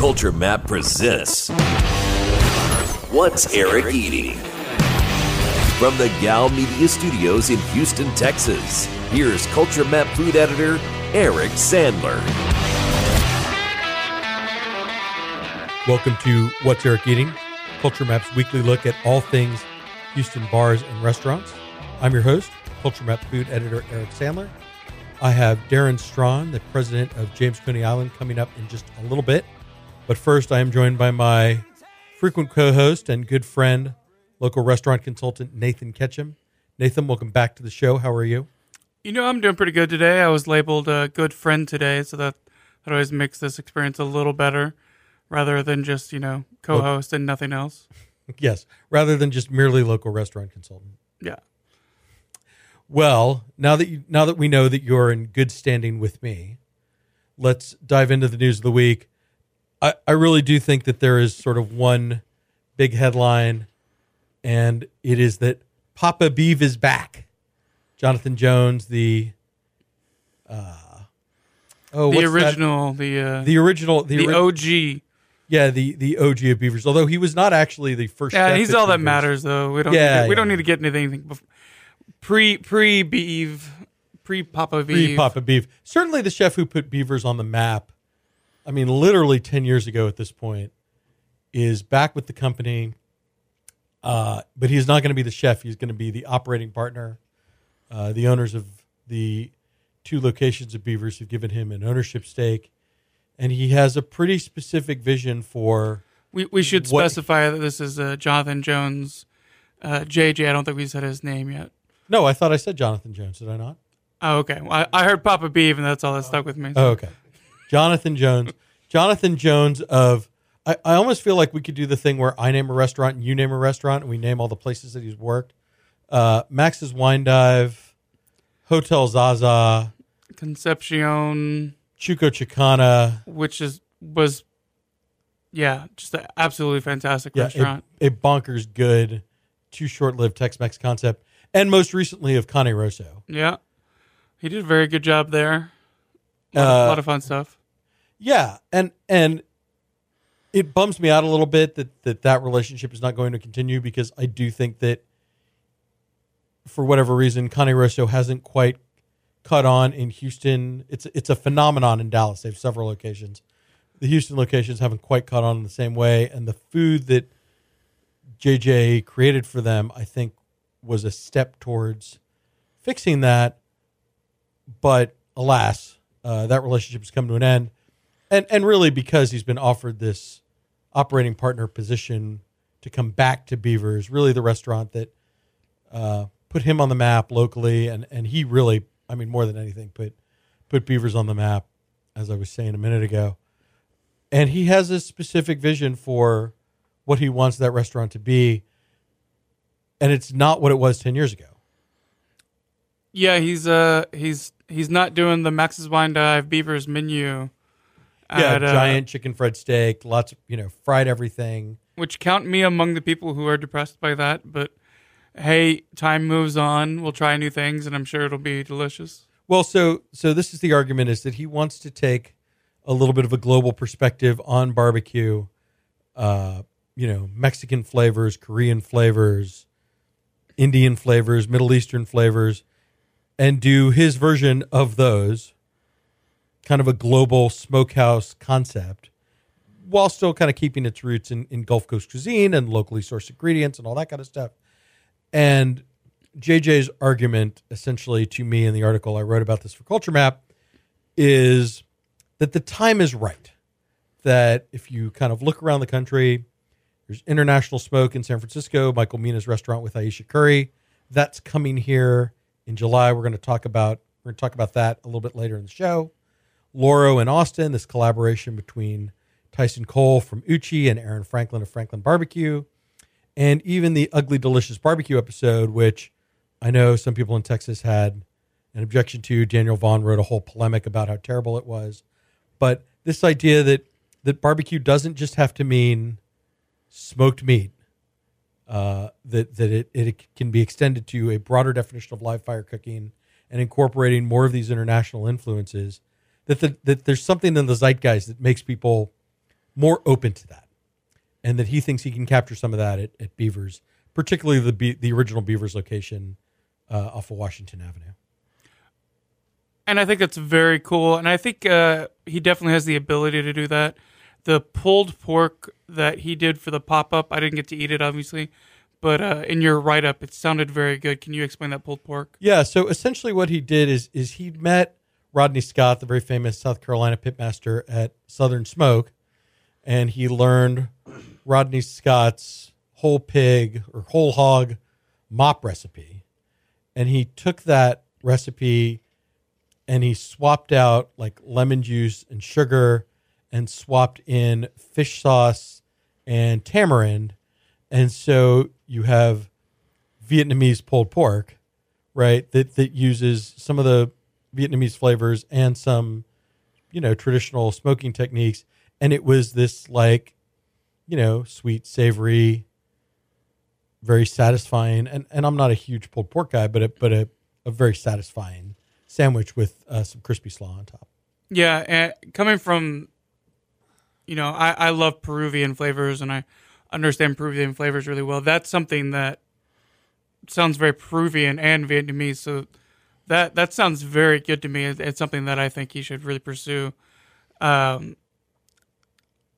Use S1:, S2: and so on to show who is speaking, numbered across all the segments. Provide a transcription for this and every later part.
S1: Culture Map presents What's Eric Eating? From the Gal Media Studios in Houston, Texas, here's Culture Map food editor Eric Sandler.
S2: Welcome to What's Eric Eating, Culture Map's weekly look at all things Houston bars and restaurants. I'm your host, Culture Map food editor Eric Sandler. I have Darrin Straughan, the president of James Coney Island, coming up in just a little bit. But first, I am joined by my frequent co host and good friend, local restaurant consultant Nathan Ketcham. Nathan, welcome back to the show. How are you?
S3: You know, I'm doing pretty good today. I was labeled a good friend today, so that, that always makes this experience a little better rather than just, you know, co host and nothing else.
S2: yes, rather than just merely local restaurant consultant.
S3: Yeah.
S2: Well, now that you, now that we know that you're in good standing with me, let's dive into the news of the week. I, I really do think that there is sort of one big headline, and it is that Papa Beef is back. Jonathan Jones, the uh, oh,
S3: the
S2: what's that?
S3: original, the uh,
S2: the original, the,
S3: the
S2: ori-
S3: OG.
S2: yeah, the the OG of Beavers. Although he was not actually the first.
S3: Yeah, he's all that matters, though. We don't.
S2: Yeah,
S3: need to, we don't need to get into anything pre pre beef pre Papa
S2: Pre. Papa Beef. Certainly the chef who put Beavers on the map, I mean, literally 10 years ago at this point, is back with the company. Uh, but he's not going to be the chef. He's going to be the operating partner. Uh, the owners of the two locations of Beavers have given him an ownership stake. And he has a pretty specific vision for.
S3: We we should
S2: What-
S3: specify that this is uh, Jonathan Jones, uh, JJ. I don't think we said his name yet.
S2: No, I thought I said Jonathan Jones. Did I not?
S3: Oh, okay. Well, I, I heard Papa Beef, and that's all that stuck with me.
S2: Oh, okay. Jonathan Jones. Jonathan Jones of I, I almost feel like we could do the thing where I name a restaurant and you name a restaurant and we name all the places that he's worked. Uh, Max's Wine Dive, Hotel Zaza,
S3: Concepcion,
S2: Chuco Chicana.
S3: which is was, yeah, just an absolutely fantastic
S2: Yeah,
S3: restaurant.
S2: a, a bonkers good, too short lived Tex Mex concept. And most recently of Cane Rosso.
S3: Yeah, he did a very good job there. A lot,
S2: Uh,
S3: lot of fun stuff.
S2: Yeah, and and it bums me out a little bit that that that relationship is not going to continue because I do think that for whatever reason, Cane Rosso hasn't quite caught on in Houston. It's it's a phenomenon in Dallas. They have several locations. The Houston locations haven't quite caught on in the same way, and the food that JJ created for them, I think, was a step towards fixing that. But alas, uh, that relationship has come to an end, and and really because he's been offered this operating partner position to come back to Beavers, really the restaurant that uh, put him on the map locally, and and he really, I mean, more than anything, put put Beavers on the map, as I was saying a minute ago. And he has a specific vision for what he wants that restaurant to be, and it's not what it was ten years ago.
S3: Yeah, he's uh he's he's not doing the Max's Wine Dive Beavers menu.
S2: Yeah,
S3: at, uh,
S2: giant chicken fried steak, lots of you know fried everything.
S3: which count me among the people who are depressed by that. But hey, time moves on. We'll try new things, and I'm sure it'll be delicious.
S2: Well, so so this is the argument is that he wants to take a little bit of a global perspective on barbecue, uh, you know, Mexican flavors, Korean flavors, Indian flavors, Middle Eastern flavors, and do his version of those, kind of a global smokehouse concept, while still kind of keeping its roots in, in Gulf Coast cuisine and locally sourced ingredients and all that kind of stuff. And JJ's argument, essentially to me in the article I wrote about this for Culture Map, is that the time is right. That if you kind of look around the country, there's international smoke in San Francisco, Michael Mina's restaurant with Ayesha Curry. That's coming here in July. We're going to talk about we're going to talk about that a little bit later in the show. Loro and Austin, this collaboration between Tyson Cole from Uchi and Aaron Franklin of Franklin Barbecue, and even the Ugly Delicious Barbecue episode, which I know some people in Texas had an objection to. Daniel Vaughn wrote a whole polemic about how terrible it was. But this idea that that barbecue doesn't just have to mean smoked meat, uh, that that it, it can be extended to a broader definition of live fire cooking and incorporating more of these international influences. That the, that there's something in the zeitgeist that makes people more open to that, and that he thinks he can capture some of that at, at Beavers, particularly the Be- the original Beavers location uh, off of Washington Avenue.
S3: and I think that's very cool. And I think uh, he definitely has the ability to do that. The pulled pork that he did for the pop up, I didn't get to eat it, obviously, but uh, in your write up, it sounded very good. Can you explain that pulled pork?
S2: Yeah. So essentially, what he did is is he met Rodney Scott, the very famous South Carolina pitmaster at Southern Smoke, and he learned Rodney Scott's whole pig or whole hog mop recipe, and he took that recipe and he swapped out like lemon juice and sugar and swapped in fish sauce and tamarind and so you have Vietnamese pulled pork, right? That that uses some of the Vietnamese flavors and some, you know, traditional smoking techniques, and it was this like, you know, sweet, savory, very satisfying. And and I'm not a huge pulled pork guy, but a, but a, a very satisfying sandwich with uh, some crispy slaw on top.
S3: Yeah, and coming from, you know, I, I love Peruvian flavors and I understand Peruvian flavors really well. That's something that sounds very Peruvian and Vietnamese. So that that sounds very good to me. It- It's something that I think he should really pursue. Um,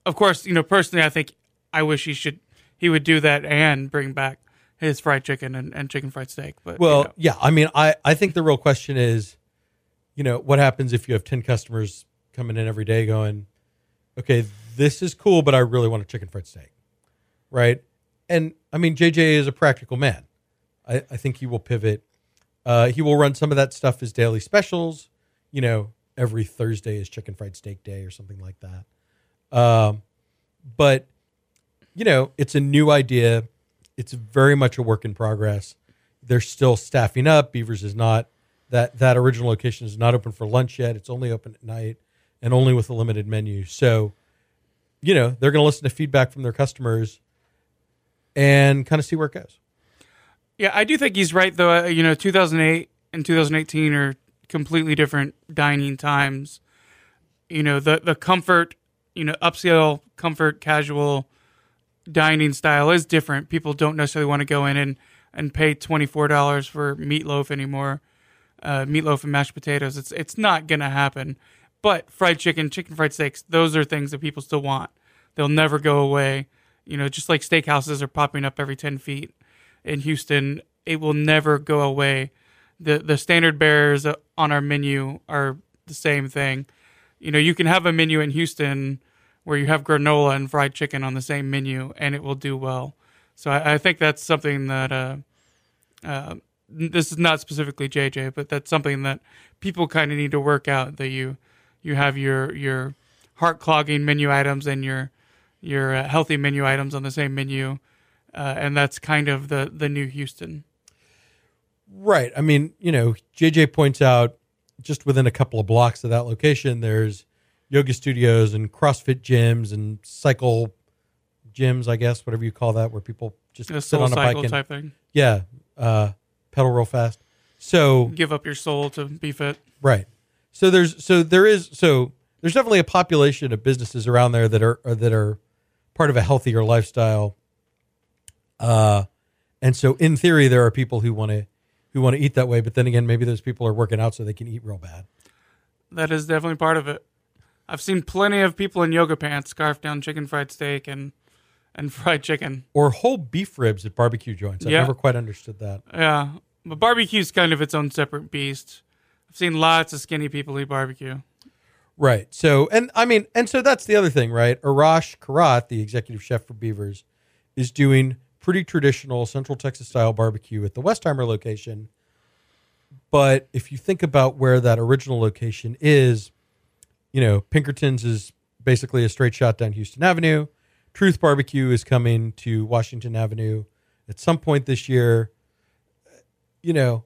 S3: of course, you know, personally, I think I wish he should he would do that and bring back his fried chicken and, and chicken fried steak. But you
S2: Well,
S3: know.
S2: yeah, I mean, I I think the real question is, you know, what happens if you have ten customers coming in every day going, okay, this is cool, but I really want a chicken fried steak, right? And I mean, JJ is a practical man. I, I think he will pivot. Uh, he will run some of that stuff as daily specials. You know, every Thursday is chicken fried steak day or something like that. Um, but you know, it's a new idea. It's very much a work in progress. They're still staffing up. Beavers is not that that original location is not open for lunch yet. It's only open at night and only with a limited menu. So, you know, they're going to listen to feedback from their customers and kind of see where it goes.
S3: Yeah, I do think he's right though. Uh, You know, 2008 and 2018 are completely different dining times. You know, the the comfort, you know, upscale comfort casual dining style is different. People don't necessarily want to go in and and pay $24 for meatloaf anymore. Uh, meatloaf and mashed potatoes. It's it's not going to happen. But fried chicken, chicken fried steaks, those are things that people still want. They'll never go away. You know, just like steakhouses are popping up every 10 feet in Houston, it will never go away. The the standard bearers on our menu are the same thing. You know, you can have a menu in Houston where you have granola and fried chicken on the same menu, and it will do well. So I, I think that's something that uh, uh, this is not specifically JJ, but that's something that people kind of need to work out. That you you have your your heart clogging menu items and your your uh, healthy menu items on the same menu, uh, and that's kind of the the new Houston.
S2: Right. I mean, you know, JJ points out just within a couple of blocks of that location, there's yoga studios and CrossFit gyms and cycle gyms, I guess, whatever you call that, where people just sit on a bike and
S3: type thing.
S2: yeah, uh, pedal real fast. So
S3: Give up your soul to be fit.
S2: Right. So there's so there is so there's definitely a population of businesses around there that are, are that are part of a healthier lifestyle. Uh, and so in theory, there are people who want to who want to eat that way, but then again, maybe those people are working out so they can eat real bad.
S3: That is definitely part of it. I've seen plenty of people in yoga pants scarf down chicken fried steak and and fried chicken.
S2: Or whole beef ribs at barbecue joints. I've
S3: Yeah.
S2: never quite understood that.
S3: Yeah, but barbecue's kind of its own separate beast. I've seen lots of skinny people eat barbecue.
S2: Right. So, and I mean, and so that's the other thing, right? Arash Kharat, the executive chef for Beavers, is doing pretty traditional Central Texas style barbecue at the Westheimer location. But if you think about where that original location is, you know, Pinkerton's is basically a straight shot down Houston Avenue. Truth Barbecue is coming to Washington Avenue at some point this year. You know,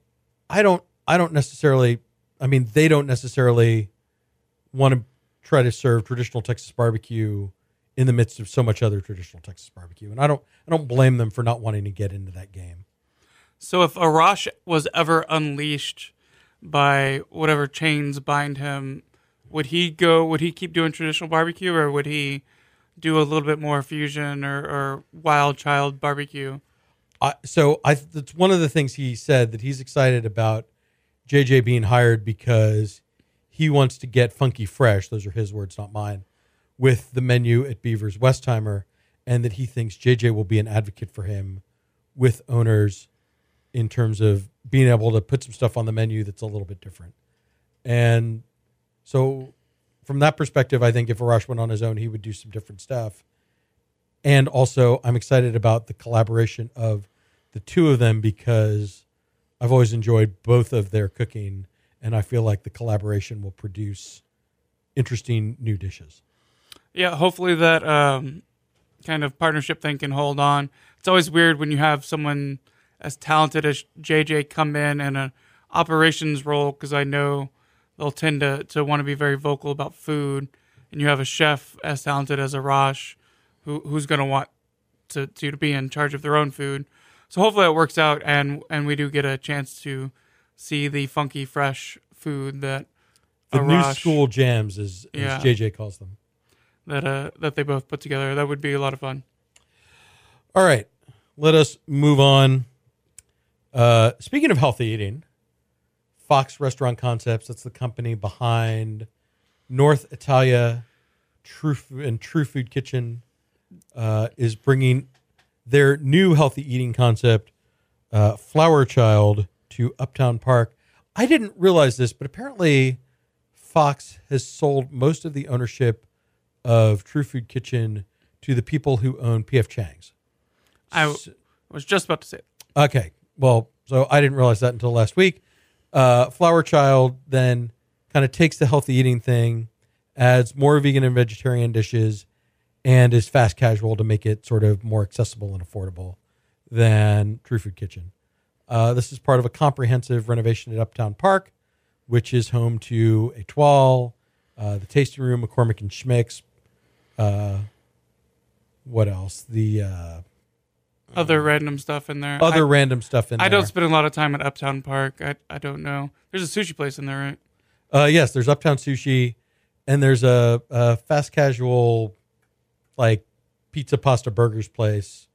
S2: I don't I don't necessarily I mean, they don't necessarily want to try to serve traditional Texas barbecue in the midst of so much other traditional Texas barbecue. And I don't I don't blame them for not wanting to get into that game.
S3: So if Arash was ever unleashed by whatever chains bind him, would he go? Would he keep doing traditional barbecue, or would he do a little bit more fusion or, or wild child barbecue.
S2: I, so I that's one of the things he said that he's excited about JJ being hired because he wants to get funky fresh. Those are his words, not mine. With the menu at Beaver's Westheimer, and that he thinks JJ will be an advocate for him with owners in terms of being able to put some stuff on the menu that's a little bit different. And so, from that perspective, I think if Arash went on his own, he would do some different stuff. And also, I'm excited about the collaboration of the two of them because I've always enjoyed both of their cooking, and I feel like the collaboration will produce interesting new dishes.
S3: Yeah, hopefully that um, kind of partnership thing can hold on. It's always weird when you have someone as talented as JJ come in in an operations role because I know they'll tend to, to want to be very vocal about food, and you have a chef as talented as Arash who who's going to want to, to be in charge of their own food. So hopefully it works out, and and we do get a chance to see the funky fresh food that
S2: The new school jams, as, as
S3: Yeah.
S2: JJ calls them.
S3: That uh that they both put together. That would be a lot of fun.
S2: All right, let us move on. Uh, speaking of healthy eating, Fox Restaurant Concepts, that's the company behind North Italia True and True Food Kitchen, uh, is bringing their new healthy eating concept, uh, Flower Child, to Uptown Park. I didn't realize this, but apparently Fox has sold most of the ownership of True Food Kitchen to the people who own PF Chang's.
S3: I
S2: S-
S3: was just about to say. It.
S2: Okay. Well, so I didn't realize that until last week. Uh, Flower Child then kind of takes the healthy eating thing, adds more vegan and vegetarian dishes, and is fast casual to make it sort of more accessible and affordable than True Food Kitchen. Uh, this is part of a comprehensive renovation at Uptown Park, which is home to Etoile, uh, the Tasting Room, McCormick and Schmick's. Uh, what else? The uh,
S3: Other random stuff in there.
S2: other
S3: I,
S2: random stuff in there.
S3: I
S2: there.
S3: don't spend a lot of time at Uptown Park. I I don't know. There's a sushi place in there, right?
S2: Uh, yes, there's Uptown Sushi, and there's a, a fast casual, like pizza, pasta, burgers place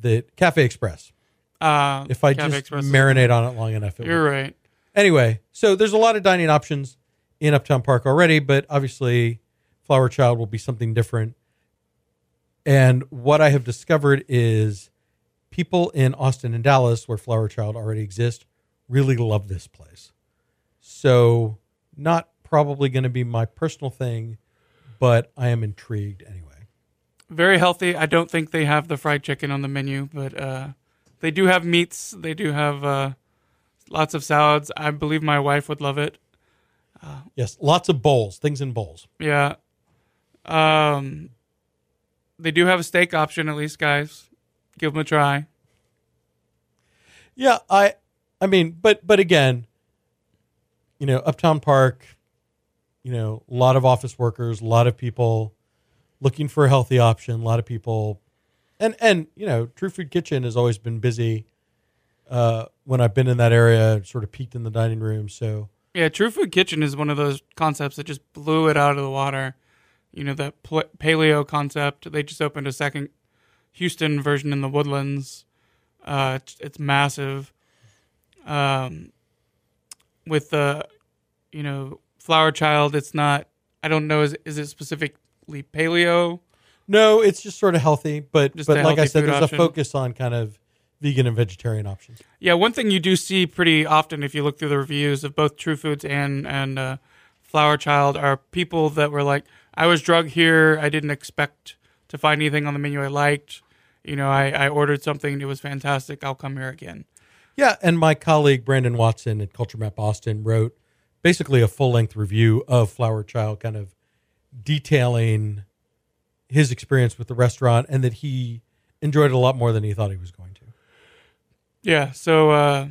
S2: that Cafe Express.
S3: Uh,
S2: If I
S3: Cafe
S2: just
S3: Express
S2: marinate on it long enough, it
S3: You're right.
S2: Anyway, so there's a lot of dining options in Uptown Park already, but obviously, Flower Child will be something different. And what I have discovered is people in Austin and Dallas, where Flower Child already exists, really love this place. So, not probably going to be my personal thing, but I am intrigued anyway.
S3: Very healthy. I don't think they have the fried chicken on the menu, but uh, they do have meats. They do have uh, lots of salads. I believe my wife would love it.
S2: Yes, lots of bowls, things in bowls.
S3: Yeah. Um, they do have a steak option, at least, guys. Give them a try.
S2: Yeah, I I mean, but but again, you know, Uptown Park, you know, a lot of office workers, a lot of people looking for a healthy option, a lot of people and and you know, True Food Kitchen has always been busy uh when I've been in that area, sort of peaked in the dining room, so
S3: Yeah, True Food Kitchen is one of those concepts that just blew it out of the water. You know, that pl- paleo concept. They just opened a second Houston version in the Woodlands. Uh, it's, it's massive. Um, with the, you know, Flower Child, it's not, I don't know, is, is it specifically paleo?
S2: no, it's just sort of healthy, but
S3: Just
S2: but like I said, there's
S3: option.
S2: a focus on kind of vegan and vegetarian options.
S3: Yeah, one thing you do see pretty often if you look through the reviews of both True Foods and and uh, Flower Child are people that were like, I was drug here. I didn't expect to find anything on the menu I liked. You know, I, I ordered something. It was fantastic. I'll come here again.
S2: Yeah, and my colleague Brandon Watson at Culture Map Austin wrote basically a full length review of Flower Child, kind of detailing his experience with the restaurant and that he enjoyed it a lot more than he thought he was going to.
S3: Yeah. So uh,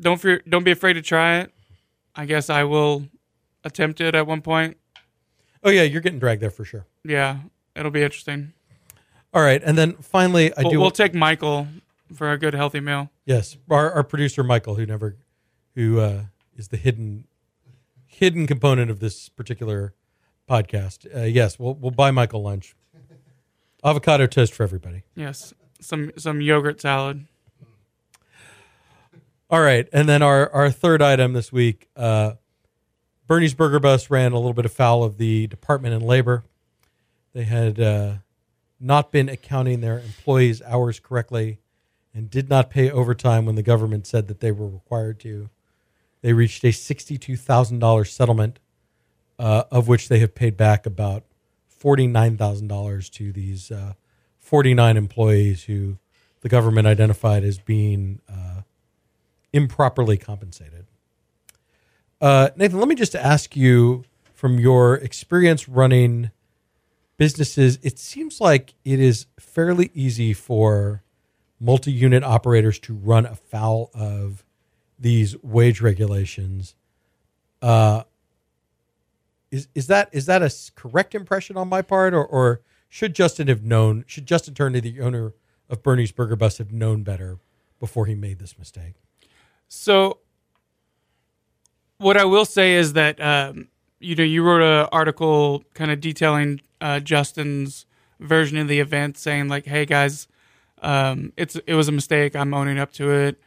S3: don't fear, don't be afraid to try it. I guess I will attempt it at one point.
S2: Oh yeah, you're getting dragged there for sure.
S3: Yeah, it'll be interesting.
S2: All right, and then finally, I
S3: We'll,
S2: do
S3: we'll take Michael for a good healthy meal.
S2: yes, our, our producer Michael, who never, who uh, is the hidden hidden component of this particular podcast. Uh, yes, we'll we'll buy Michael lunch. Avocado toast for everybody.
S3: Yes, some some yogurt salad.
S2: All right, and then our our third item this week, uh, Bernie's Burger Bus ran a little bit afoul of the Department of Labor. They had uh, not been accounting their employees' hours correctly, and did not pay overtime when the government said that they were required to. They reached a sixty-two thousand dollars settlement, uh, of which they have paid back about forty-nine thousand dollars to these uh, forty-nine employees who the government identified as being uh, improperly compensated. Uh, Nathan, let me just ask you from your experience running businesses, it seems like it is fairly easy for multi unit operators to run afoul of these wage regulations. Uh, is, is that is that a correct impression on my part, or, or should Justin have known? Should Justin Turner, the owner of Bernie's Burger Bus, have known better before he made this mistake?
S3: So, what I will say is that um, you know you wrote an article kind of detailing uh, Justin's version of the event, saying like, "Hey guys, um, it's it was a mistake. I'm owning up to it.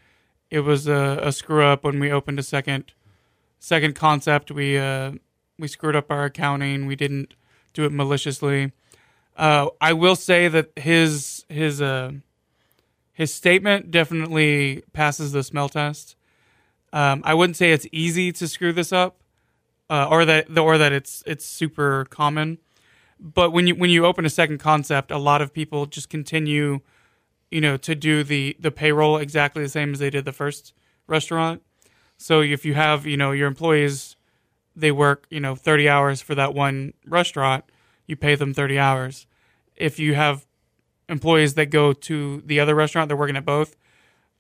S3: It was a, a screw up when we opened a second second concept. We uh, we screwed up our accounting. We didn't do it maliciously." Uh, I will say that his his uh, his statement definitely passes the smell test. Um, I wouldn't say it's easy to screw this up, uh, or that or that it's it's super common. But when you when you open a second concept, a lot of people just continue, you know, to do the the payroll exactly the same as they did the first restaurant. So if you have you know your employees, they work you know thirty hours for that one restaurant, you pay them thirty hours. If you have employees that go to the other restaurant, they're working at both.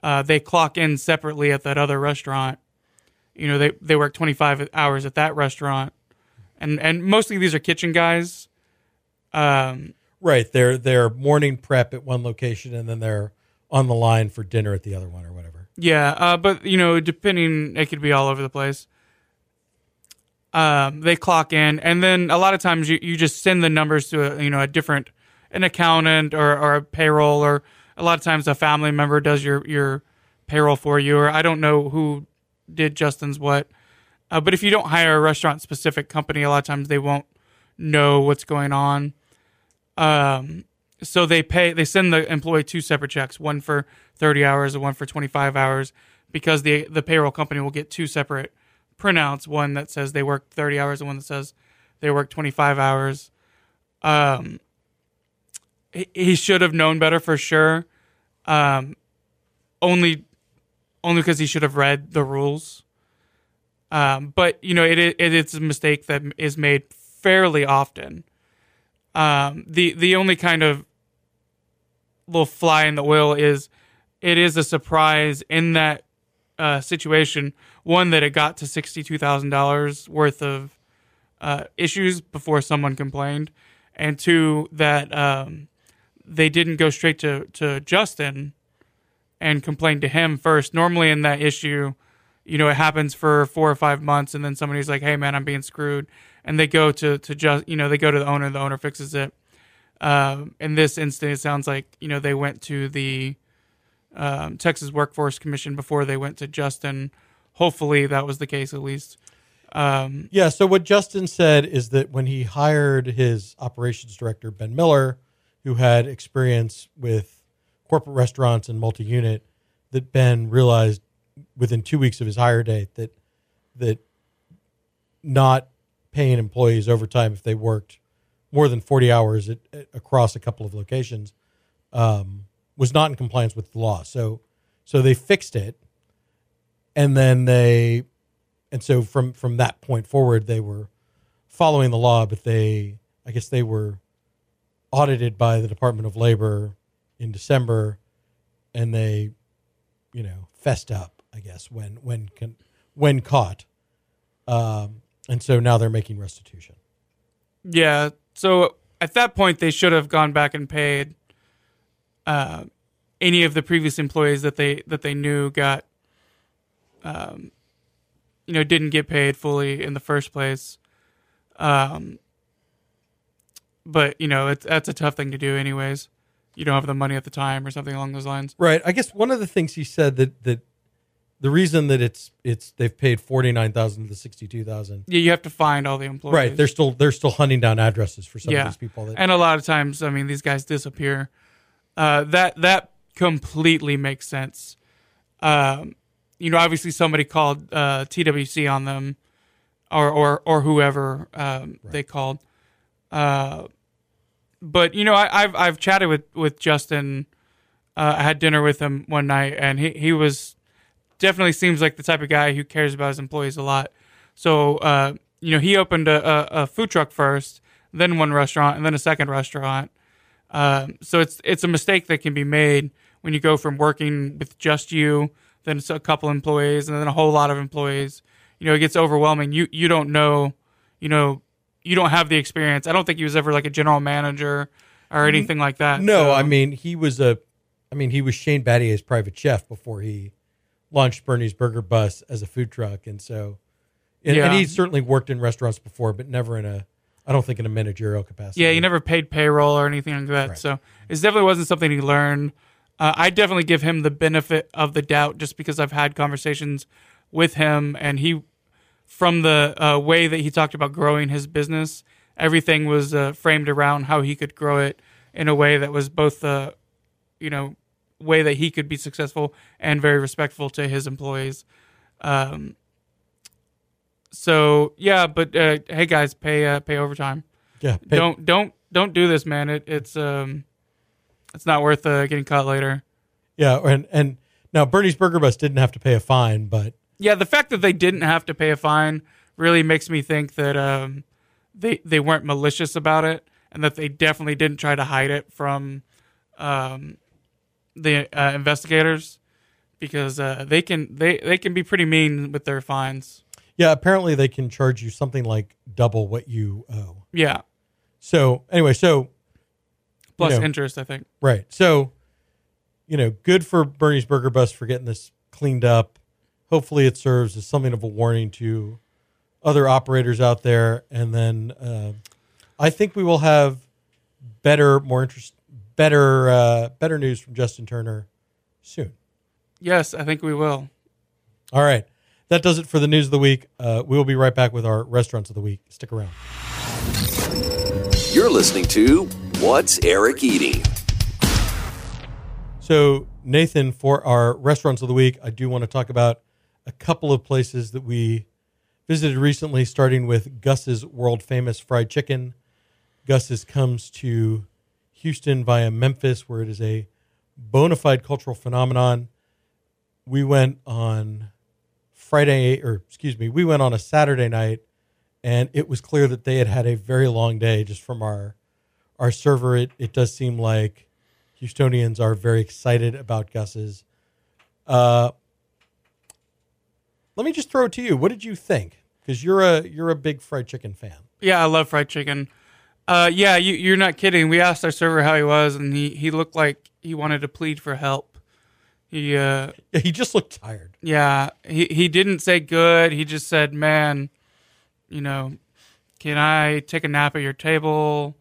S3: Uh, they clock in separately at that other restaurant. You know, they they work 25 hours at that restaurant, and and mostly these are kitchen guys. Um,
S2: Right. They're they're morning prep at one location and then they're on the line for dinner at the other one or whatever.
S3: yeah, uh, but you know, depending, it could be all over the place. Um, they clock in, and then a lot of times you, you just send the numbers to a you know a different an accountant or, or a payroll, or a lot of times a family member does your your payroll for you, or I don't know who did Justin's what. Uh, but if you don't hire a restaurant specific company, a lot of times they won't know what's going on. Um, so they pay, they send the employee two separate checks, one for 30 hours and one for 25 hours, because the the payroll company will get two separate printouts, one that says they worked 30 hours and one that says they worked 25 hours. Um, he, he should have known better for sure. Um, only, only because he should have read the rules. Um, but you know, it, it it's a mistake that is made fairly often. Um, the the only kind of little fly in the oil is it is a surprise in that uh, situation. One that it got to sixty two thousand dollars worth of uh, issues before someone complained, and two that um, they didn't go straight to to Justin and complain to him first. Normally, in that issue, you know, it happens for four or five months, and then somebody's like, "Hey, man, I'm being screwed," and they go to to just you know they go to the owner, the owner fixes it. Um, in this instance, it sounds like you know they went to the um, Texas Workforce Commission before they went to Justin. Hopefully, that was the case at least. Um,
S2: Yeah. So what Justin said is that when he hired his operations director Ben Miller, who had experience with corporate restaurants and multi-unit, that Ben realized within two weeks of his hire date that that not paying employees overtime if they worked more than 40 hours at, at- across a couple of locations um, was not in compliance with the law. So so they fixed it, and then they and so from from that point forward they were following the law but they i guess they were audited by the department of labor in december and they you know fessed up i guess when when when caught um, and so now they're making restitution
S3: Yeah. So at that point, they should have gone back and paid uh, any of the previous employees that they that they knew got, um, you know, didn't get paid fully in the first place. Um, but you know, it's that's a tough thing to do, anyways. You don't have the money at the time, or something along those lines.
S2: Right. I guess one of the things he said that that the reason that it's it's they've paid forty nine thousand to the sixty two thousand.
S3: Yeah, you have to find all the employees.
S2: Right. They're still they're still hunting down addresses for some
S3: Yeah.
S2: of these people. That,
S3: and a lot of times, I mean, these guys disappear. Uh, that that completely makes sense. Um, you know, obviously somebody called uh, TWC on them, or or or whoever um, they called. Uh, but you know, I, I've I've chatted with with Justin. Uh, I had dinner with him one night, and he he was definitely seems like the type of guy who cares about his employees a lot. So, uh, you know, he opened a, a, a food truck first, then one restaurant, and then a second restaurant. Um, so it's it's a mistake that can be made when you go from working with just you, then a couple employees, and then a whole lot of employees. You know, it gets overwhelming. You you don't know, you know, you don't have the experience. I don't think he was ever like a general manager or anything like that.
S2: no,
S3: So-
S2: I mean he was a, I mean he was Shane Battier's private chef before he launched Bernie's Burger Bus as a food truck, and so, and, and he certainly worked in restaurants before, but never in a, I don't think in a managerial capacity.
S3: Yeah, he never paid payroll or anything like that.
S2: Right.
S3: So it definitely wasn't something he learned. Uh, I definitely give him the benefit of the doubt just because I've had conversations with him and he, from the uh, way that he talked about growing his business, everything was uh, framed around how he could grow it in a way that was both the, you know, way that he could be successful and very respectful to his employees. Um, so yeah, but uh, hey guys, pay uh, pay overtime
S2: Yeah, pay-
S3: don't don't don't do this, man. It, it's um, it's not worth uh, getting caught later.
S2: yeah, and and now Bernie's Burger Bus didn't have to pay a fine, but
S3: Yeah, the fact that they didn't have to pay a fine really makes me think that um, they they weren't malicious about it, and that they definitely didn't try to hide it from um, the uh, investigators because uh, they can they they can be pretty mean with their fines.
S2: yeah, apparently they can charge you something like double what you owe.
S3: Yeah,
S2: So anyway, so
S3: plus
S2: know.
S3: interest, I think.
S2: Right. So, you know, good for Bernie's Burger Bus for getting this cleaned up. Hopefully, it serves as something of a warning to other operators out there. And then uh, I think we will have better, more interest, better, uh, better news from Justin Turner soon.
S3: Yes, I think we will.
S2: All right. That does it for the news of the week. Uh, we will be right back with our restaurants of the week. Stick around.
S1: You're listening to What's Eric Eating?
S2: So, Nathan, for our restaurants of the week, I do want to talk about a couple of places that we visited recently, starting with Gus's world famous fried chicken. Gus's comes to Houston via Memphis, where it is a bona fide cultural phenomenon. We went on Friday, or excuse me, we went on a Saturday night, and it was clear that they had had a very long day just from our our server. It, it does seem like Houstonians are very excited about Gus's. Uh, let me just throw it to you. What did you think? Because you're a you're a big fried chicken fan.
S3: Yeah, I love fried chicken. Uh, yeah, you, you're not kidding. We asked our server how he was, and he, he looked like he wanted to plead for help. He, uh,
S2: he just looked tired.
S3: yeah, he, he didn't say good. He just said, "Man, you know, can I take a nap at your table?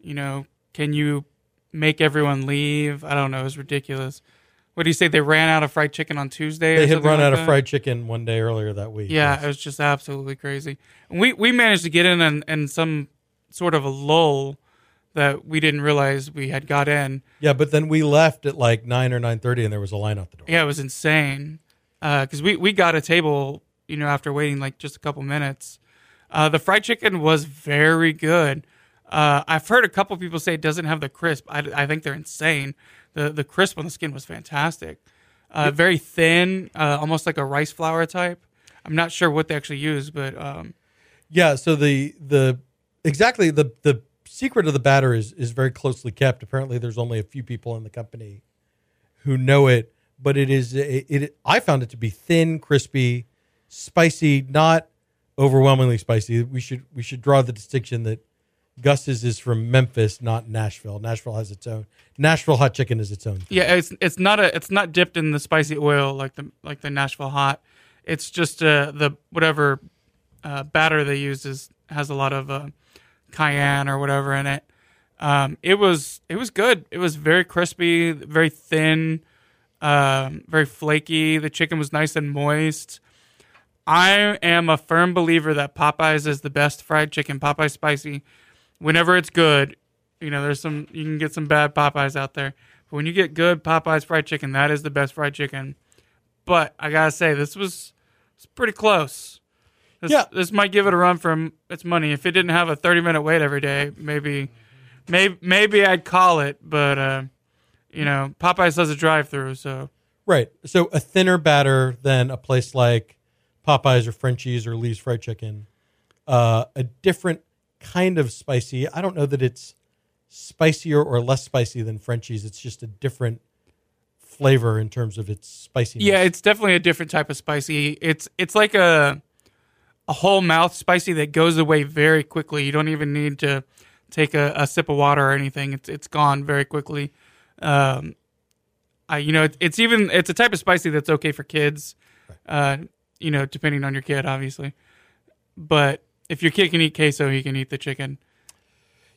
S3: You know, can you make everyone leave? I don't know. It was ridiculous. What do you say? They ran out of fried chicken on Tuesday.
S2: They had run
S3: like
S2: out of fried chicken one day earlier that week.
S3: Yeah,
S2: Yes.
S3: it was just absolutely crazy. And we we managed to get in and, and some sort of a lull that we didn't realize we had got in.
S2: yeah, but then we left at like nine or nine thirty, and there was a line out the door.
S3: Yeah, it was insane. Because we we got a table, you know, after waiting like just a couple minutes. Uh, the fried chicken was very good. Uh, I've heard a couple people say it doesn't have the crisp. I, I think they're insane. The the crisp on the skin was fantastic. Uh, very thin, uh, almost like a rice flour type. I'm not sure what they actually use, but um,
S2: Yeah, so the the exactly the the secret of the batter is is very closely kept. Apparently, there's only a few people in the company who know it, but it is it, it I found it to be thin, crispy, spicy, not overwhelmingly spicy. We should we should draw the distinction that Gus's is from Memphis, not Nashville. Nashville has its own. Nashville hot chicken is its own. Thing.
S3: Yeah, it's it's not a it's not dipped in the spicy oil like the like the Nashville hot. It's just uh, the whatever uh, batter they use is has a lot of uh, cayenne or whatever in it. Um, it was it was good. It was very crispy, very thin, um, very flaky. The chicken was nice and moist. I am a firm believer that Popeyes is the best fried chicken. Popeyes spicy. Whenever it's good, you know, there's some you can get some bad Popeyes out there. But when you get good Popeyes fried chicken, that is the best fried chicken. But I gotta say, this was it's pretty close. This,
S2: Yeah.
S3: this might give it a run for its money. If it didn't have a 30 minute wait every day, maybe, maybe, maybe I'd call it. But uh, you know, Popeyes does a drive through, so
S2: Right. So a thinner batter than a place like Popeyes or Frenchy's or Lee's Fried Chicken. Uh, a different kind of spicy. I don't know that it's spicier or less spicy than Frenchy's. It's just a different flavor in terms of its spiciness.
S3: Yeah, it's definitely a different type of spicy. It's it's like a a whole mouth spicy that goes away very quickly. You don't even need to take a, a sip of water or anything. It's it's gone very quickly. Um, I you know it's, it's even it's a type of spicy that's okay for kids. Uh, you know, depending on your kid, obviously. But if your kid can eat queso, he can eat the chicken.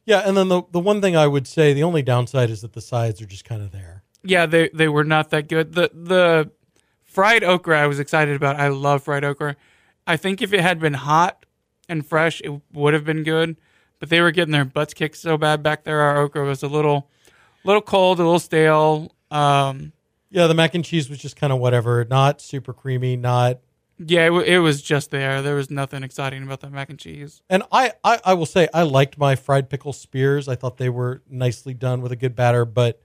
S2: Yeah, and then the the one thing I would say, the only downside is that the sides are just kind of there.
S3: Yeah, they they were not that good. The the fried okra I was excited about. I love fried okra. I think if it had been hot and fresh, it would have been good. But they were getting their butts kicked so bad back there. Our okra was a little little cold, a little stale. Um,
S2: Yeah, the mac and cheese was just kind of whatever, not super creamy, not
S3: yeah, it, wa- it was just there. There was nothing exciting about that mac and cheese.
S2: And I, I, I will say I liked my fried pickle spears. I thought they were nicely done with a good batter, but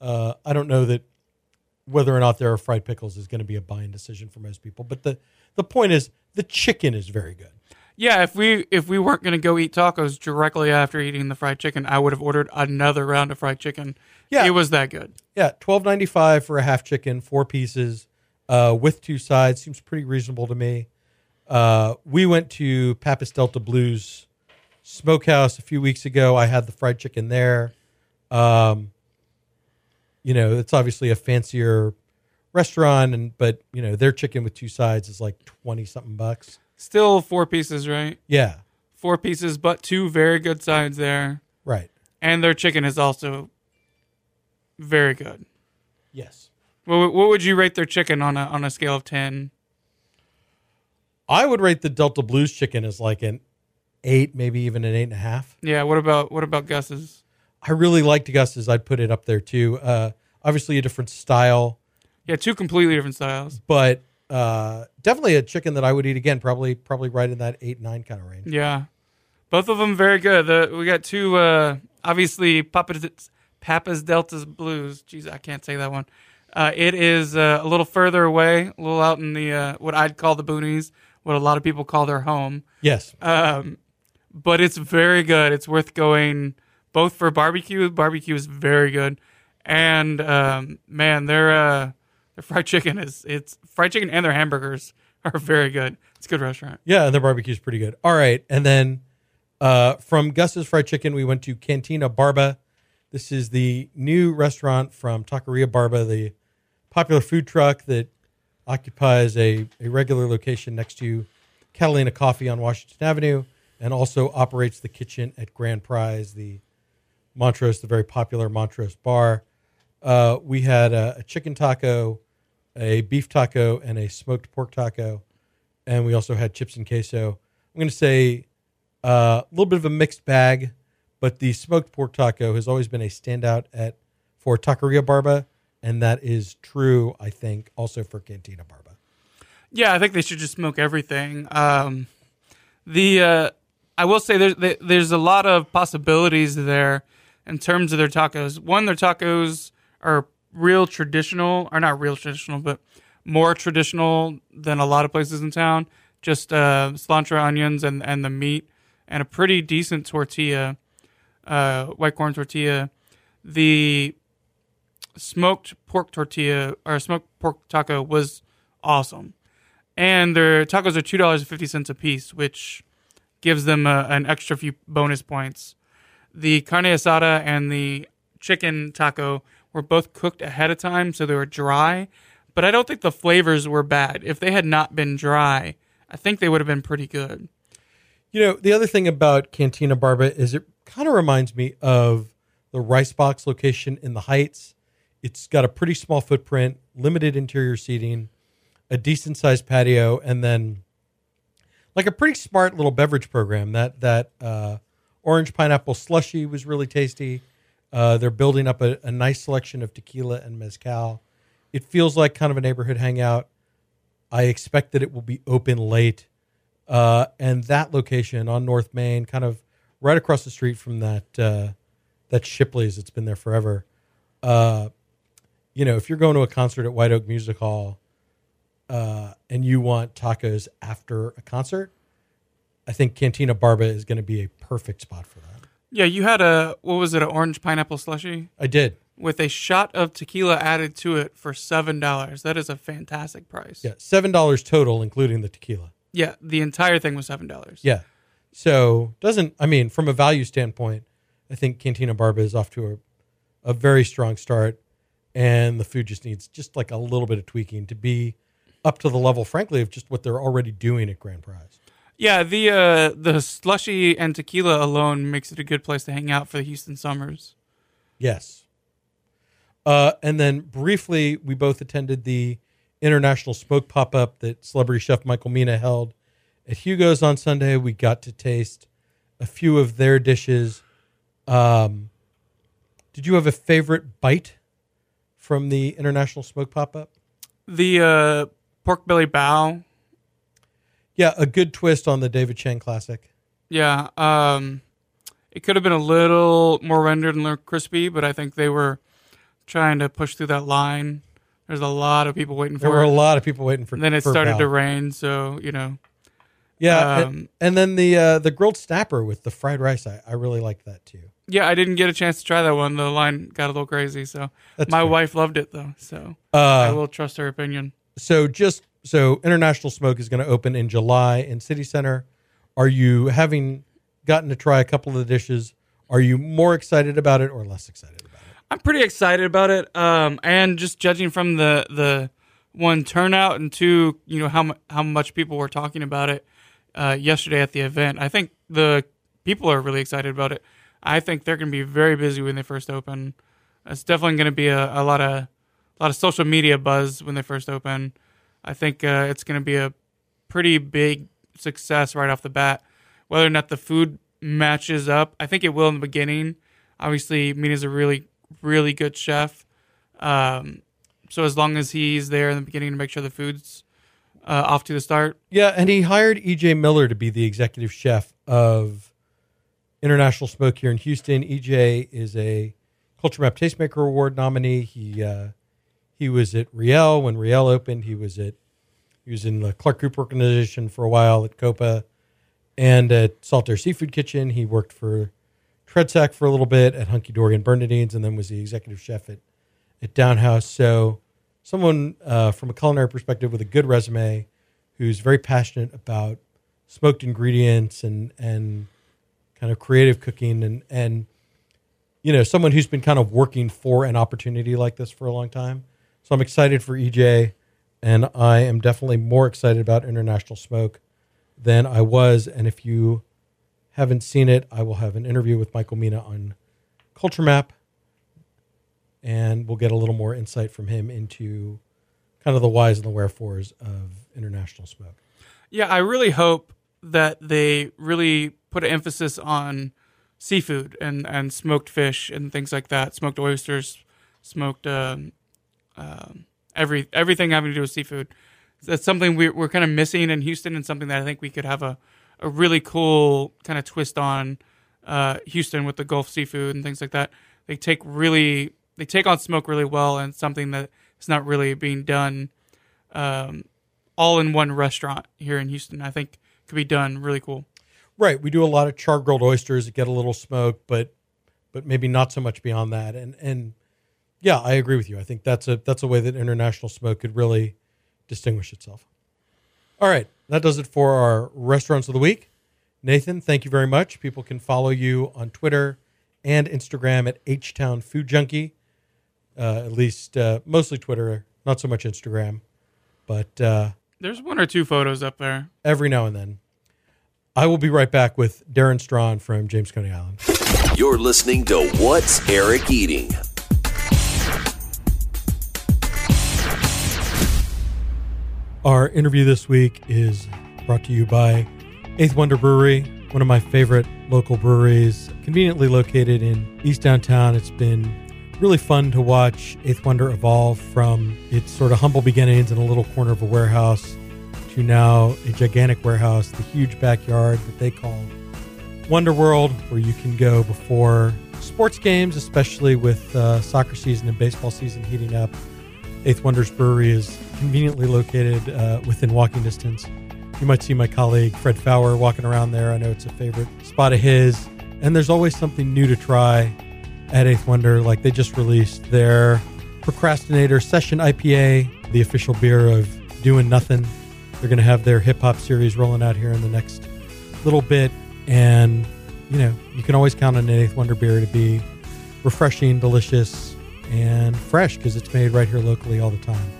S2: uh, I don't know that whether or not there are fried pickles is going to be a buying decision for most people. But the the point is the chicken is very good.
S3: Yeah, if we if we weren't gonna go eat tacos directly after eating the fried chicken, I would have ordered another round of fried chicken.
S2: Yeah.
S3: it was that good.
S2: Yeah, twelve ninety five for a half chicken, four pieces, uh, with two sides seems pretty reasonable to me. Uh, we went to Pappas Delta Blues Smokehouse a few weeks ago. I had the fried chicken there. Um, you know, it's obviously a fancier restaurant, and but you know their chicken with two sides is like twenty something bucks.
S3: Still four pieces, right?
S2: Yeah,
S3: Four pieces, but two very good sides there.
S2: right.
S3: and their chicken is also very good.
S2: Yes,
S3: What, what would you rate their chicken on a on a scale of ten?
S2: I would rate the Delta Blues chicken as like an eight, maybe even an eight and a half.
S3: Yeah. What about what about Gus's?
S2: I really liked Gus's. I'd put it up there too. Uh, obviously, a different style,
S3: Yeah, two completely different styles.
S2: but uh, definitely a chicken that I would eat again. Probably, probably right in that eight nine kind of range.
S3: Yeah, both of them very good. The, we got two. Uh, obviously, Pappas Pappas Delta's Blues. Jeez, I can't say that one. Uh, it is uh, a little further away, a little out in the uh, what I'd call the boonies, what a lot of people call their home.
S2: Yes,
S3: Um, but it's very good. It's worth going both for barbecue. Barbecue is very good, and um, man, their uh, their fried chicken is it's fried chicken and their hamburgers are very good. It's a good restaurant.
S2: yeah, and their barbecue is pretty good. All right, and then uh, from Gus's Fried Chicken, we went to Cantina Barba. This is the new restaurant from Taqueria Barba, the popular food truck that occupies a, a regular location next to Catalina Coffee on Washington Avenue and also operates the kitchen at Grand Prize, the Montrose, the very popular Montrose bar. Uh, we had a, a chicken taco, a beef taco, and a smoked pork taco. And we also had chips and queso. I'm going to say uh, a little bit of a mixed bag, but the smoked pork taco has always been a standout at for Taqueria Barba, and that is true, I think, also for Cantina Barba.
S3: Yeah, I think they should just smoke everything. Um, the uh, I will say there's there's a lot of possibilities there in terms of their tacos. One, their tacos are real traditional, or not real traditional, but more traditional than a lot of places in town. Just uh, cilantro, onions, and and the meat, and a pretty decent tortilla, uh, white corn tortilla. The smoked pork tortilla or smoked pork taco was awesome and their tacos are two dollars and fifty cents a piece, which gives them a, an extra few bonus points. The carne asada and the chicken taco were both cooked ahead of time, so they were dry. But I don't think the flavors were bad. If they had not been dry, I think they would have been pretty good.
S2: You know, the other thing about Cantina Barba is it kind of reminds me of the Rice Box location in the Heights. It's got a pretty small footprint, limited interior seating, a decent sized patio, and then like a pretty smart little beverage program. That that uh, orange pineapple slushy was really tasty. Uh, they're building up a, a nice selection of tequila and mezcal. It feels like kind of a neighborhood hangout. I expect that it will be open late. Uh, and that location on North Main, kind of right across the street from that uh, that Shipley's, it's been there forever. Uh, you know, if you're going to a concert at White Oak Music Hall uh, and you want tacos after a concert, I think Cantina Barba is going to be a perfect spot for that.
S3: Yeah, you had a what was it? An orange pineapple slushy
S2: I did.
S3: with a shot of tequila added to it for seven dollars. That is a fantastic price.
S2: Yeah, seven dollars total, including the tequila.
S3: Yeah, the entire thing was seven dollars.
S2: Yeah. So doesn't I mean from a value standpoint, I think Cantina Barba is off to a, a very strong start, and the food just needs just like a little bit of tweaking to be up to the level, frankly, of just what they're already doing at Grand Prize.
S3: Yeah, the uh, the slushy and tequila alone makes it a good place to hang out for the Houston summers.
S2: Yes. Uh, and then briefly, we both attended the international smoke pop up that celebrity chef Michael Mina held at Hugo's on Sunday. We got to taste a few of their dishes. Um, did you have a favorite bite from the international smoke pop up?
S3: The uh, pork belly bao.
S2: Yeah, a good twist on the David Chang classic.
S3: Yeah, um, it could have been a little more rendered and a little crispy, but I think they were trying to push through that line. There's a lot of people waiting
S2: There
S3: for
S2: were a lot of people waiting for.
S3: And then it
S2: for
S3: started
S2: Val.
S3: to rain, so you know.
S2: Yeah,
S3: um,
S2: and, and then the uh, the grilled snapper with the fried rice. I, I really liked that too.
S3: Yeah, I didn't get a chance to try that one. The line got a little crazy, so
S2: That's
S3: my
S2: fair.
S3: wife loved it though. So I
S2: Uh,
S3: will trust her opinion.
S2: so just so international smoke is going to open in July in City Center. Are you having gotten to try a couple of the dishes? Are you more excited about it or less excited about it?
S3: I'm pretty excited about it. Um, and just judging from the the one turnout and two, you know how how much people were talking about it uh, yesterday at the event. I think the people are really excited about it. I think they're going to be very busy when they first open. It's definitely going to be a, a lot of a lot of social media buzz when they first open. I think uh, it's going to be a pretty big success right off the bat. Whether or not the food matches up, I think it will in the beginning. Obviously, Mina's a really, really good chef. Um, so as long as he's there in the beginning to make sure the food's uh, off to the start,
S2: Yeah, and he hired EJ Miller to be the executive chef of International Smoke here in Houston. EJ is a Culture Map Tastemaker Award nominee. He uh, he was at Riel when Riel opened. He was at he was in the Clark Group organization for a while at Coppa and at Saltair Seafood Kitchen. He worked for Treadsack for a little bit at Hunky Dory and Bernadine's, and then was the executive chef at at Downhouse. So someone uh, from a culinary perspective with a good resume, who's very passionate about smoked ingredients and and kind of creative cooking and and you know someone who's been kind of working for an opportunity like this for a long time. So I'm excited for EJ, and I am definitely more excited about International Smoke than I was. And if you haven't seen it, I will have an interview with Michael Mina on Culture Map, and we'll get a little more insight from him into kind of the whys and the wherefores of International Smoke.
S3: yeah, I really hope that they really put an emphasis on seafood and, and smoked fish and things like that, smoked oysters, smoked um, um, every everything having to do with seafood. That's something we're, we're kind of missing in Houston, and something that I think we could have a, a really cool kind of twist on uh, Houston with the Gulf seafood and things like that. They take really they take on smoke really well, and something that is not really being done um, all in one restaurant here in Houston. I think could be done really cool.
S2: Right. We do a lot of char grilled oysters that get a little smoke, but but maybe not so much beyond that. And and yeah, I agree with you. I think that's a that's a way that international smoke could really distinguish itself. All right, that does it for our restaurants of the week. Nathan, thank you very much. People can follow you on Twitter and Instagram at H Town Food Junkie. Uh, at least uh, mostly Twitter, not so much Instagram, but uh,
S3: There's one or two photos up there.
S2: every now and then. I will be right back with Darrin Straughan from James Coney Island.
S1: You're listening to What's Eric Eating?
S2: Our interview this week is brought to you by Eighth Wonder Brewery, one of my favorite local breweries, conveniently located in East Downtown. It's been really fun to watch Eighth Wonder evolve from its sort of humble beginnings in a little corner of a warehouse to now a gigantic warehouse, the huge backyard that they call Wonder World, where you can go before sports games, especially with uh, soccer season and baseball season heating up. Eighth Wonders Brewery is conveniently located uh, within walking distance. You might see my colleague Fred Fowler walking around there. I know it's a favorite spot of his. And there's always something new to try at Eighth Wonder. Like they just released their Procrastinator Session IPA, the official beer of doing nothing. They're going to have their hip hop series rolling out here in the next little bit. And, you know, you can always count on an Eighth Wonder beer to be refreshing, delicious, and fresh because it's made right here locally all the time.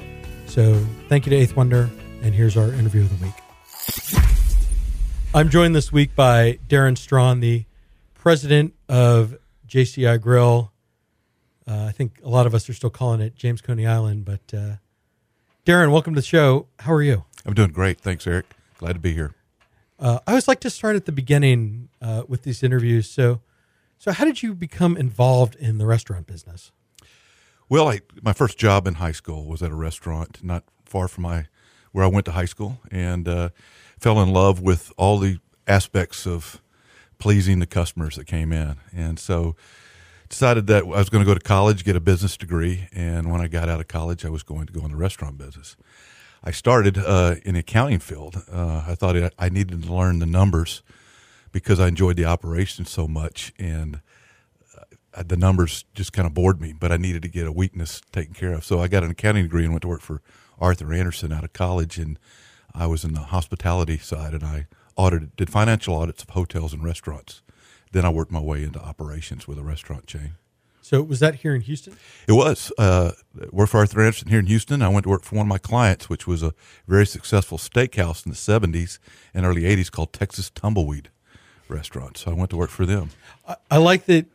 S2: So thank you to Eighth Wonder, and here's our interview of the week. I'm joined this week by Darrin Straughan, the president of JCI Grill. Uh, I think a lot of us are still calling it James Coney Island, but uh, Darrin, welcome to the show. How are you?
S4: I'm doing great. Thanks, Eric. Glad to be here.
S2: Uh, I always like to start at the beginning uh, with these interviews. So, so how did you become involved in the restaurant business?
S4: Well, I, my first job in high school was at a restaurant not far from my where I went to high school, and uh, fell in love with all the aspects of pleasing the customers that came in, and so decided that I was going to go to college, get a business degree, and when I got out of college, I was going to go in the restaurant business. I started uh, in the accounting field. Uh, I thought I needed to learn the numbers because I enjoyed the operation so much, and uh, the numbers just kind of bored me, but I needed to get a weakness taken care of. So I got an accounting degree and went to work for Arthur Andersen out of college, and I was in the hospitality side, and I audited, did financial audits of hotels and restaurants. Then I worked my way into operations with a restaurant chain.
S2: So was that here in Houston?
S4: It was. Uh, worked for Arthur Andersen here in Houston. I went to work for one of my clients, which was a very successful steakhouse in the 70s and early 80s called Texas Tumbleweed Restaurant. So I went to work for them.
S2: I, I like that